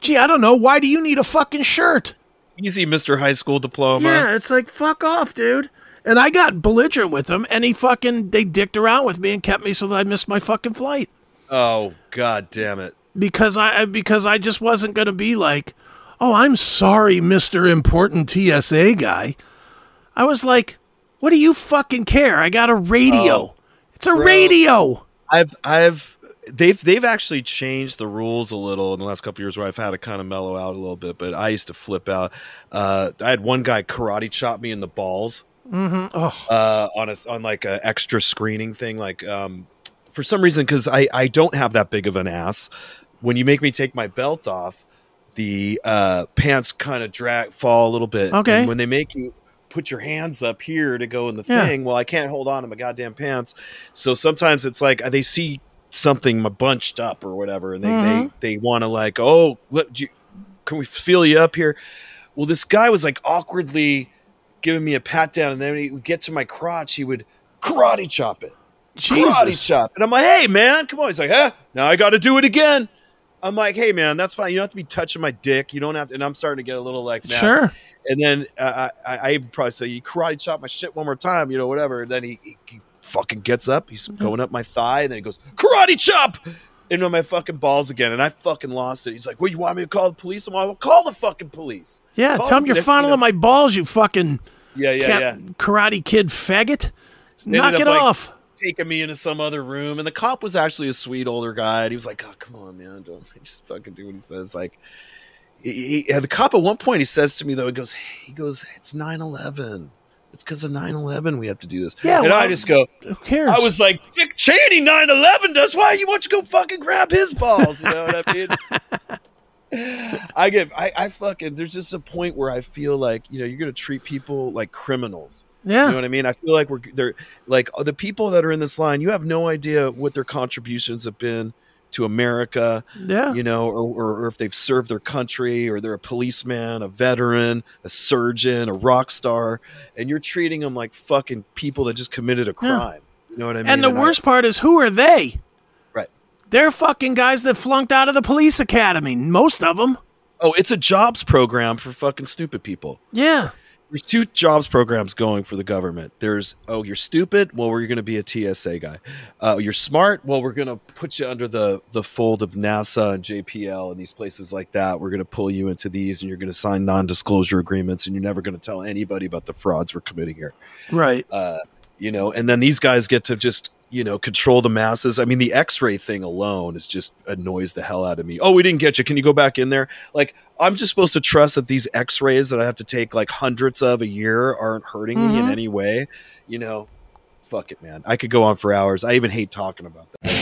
Gee, I don't know. Why do you need a fucking shirt? Easy, Mr. High School diploma. Yeah, it's like fuck off, dude. And I got belligerent with him, and he fucking they dicked around with me and kept me so that I missed my fucking flight Oh, god damn it. because I because I just wasn't gonna be like, oh, I'm sorry, Mister Important TSA guy. I was like, what do you fucking care? I got a radio. Oh, it's a bro. radio. I've I've they've they've actually changed the rules a little in the last couple years where I've had to kind of mellow out a little bit, but I used to flip out. Uh, I had one guy karate chop me in the balls Mm-hmm. Oh, uh, on a on like a extra screening thing. Like um, for some reason, because I I don't have that big of an ass. When you make me take my belt off, the uh, pants kind of drag fall a little bit. Okay. And when they make you put your hands up here to go in the Yeah. thing, well, I can't hold on to my goddamn pants. So sometimes it's like they see something bunched up or whatever, and they Mhm. they, they want to like, oh, let you, can we feel you up here? Well, this guy was like awkwardly giving me a pat down, and then he would get to my crotch, he would karate chop it karate chop. And I'm like, hey, man, come on. He's like, huh? Now I got to do it again. I'm like, hey, man, that's fine. You don't have to be touching my dick. You don't have to. And I'm starting to get a little like. Sure. And then uh, I, I, I probably say, you karate chop my shit one more time, you know, whatever. And then he, he, he fucking gets up. He's Mm-hmm. going up my thigh. And then he goes, karate chop into my fucking balls again. And I fucking lost it. He's like, well, you want me to call the police? I'm like, well, call the fucking police. Yeah, Call tell him you're fondling you know- my balls, you fucking Yeah, yeah, cat- yeah. karate kid faggot. Knock up, it like, off. taking me into some other room, and the cop was actually a sweet older guy. And he was like, "Oh, come on, man, don't just fucking do what he says." Like, he, he, the cop at one point he says to me though, he goes, "He goes, it's 9-11. It's because of 9-11 we have to do this." Yeah, and well, I just go, Who cares? I was like, Dick Cheney, 9-11 does. Why you want to go fucking grab his balls? You know what I mean? I get, I, I fucking. There's just a point where I feel like you know you're gonna treat people like criminals. yeah. You know what I mean? I feel like we're they're like the people that are in this line. You have no idea what their contributions have been to America. yeah. You know, or, or, or if they've served their country, or they're a policeman, a veteran, a surgeon, a rock star, and you're treating them like fucking people that just committed a crime. You know what I mean? and the I- worst part is, who are they? Right. They're fucking guys that flunked out of the police academy. Most of them. Oh, it's a jobs program for fucking stupid people. Yeah. There's two jobs programs going for the government. There's oh, you're stupid. Well, we're going to be a TSA guy. Uh, you're smart. Well, we're going to put you under the the fold of NASA and JPL and these places like that. We're going to pull you into these, and you're going to sign non-disclosure agreements, and you're never going to tell anybody about the frauds we're committing here. Right. Uh, you know, and then these guys get to just you know control the masses. I mean, the X-ray thing alone is just annoys the hell out of me. Oh, we didn't get you. Can you go back in there? Like, I'm just supposed to trust that these X-rays that I have to take like hundreds of a year aren't hurting me in Mhm. any way. You know, fuck it, man. I could go on for hours. I even hate talking about that.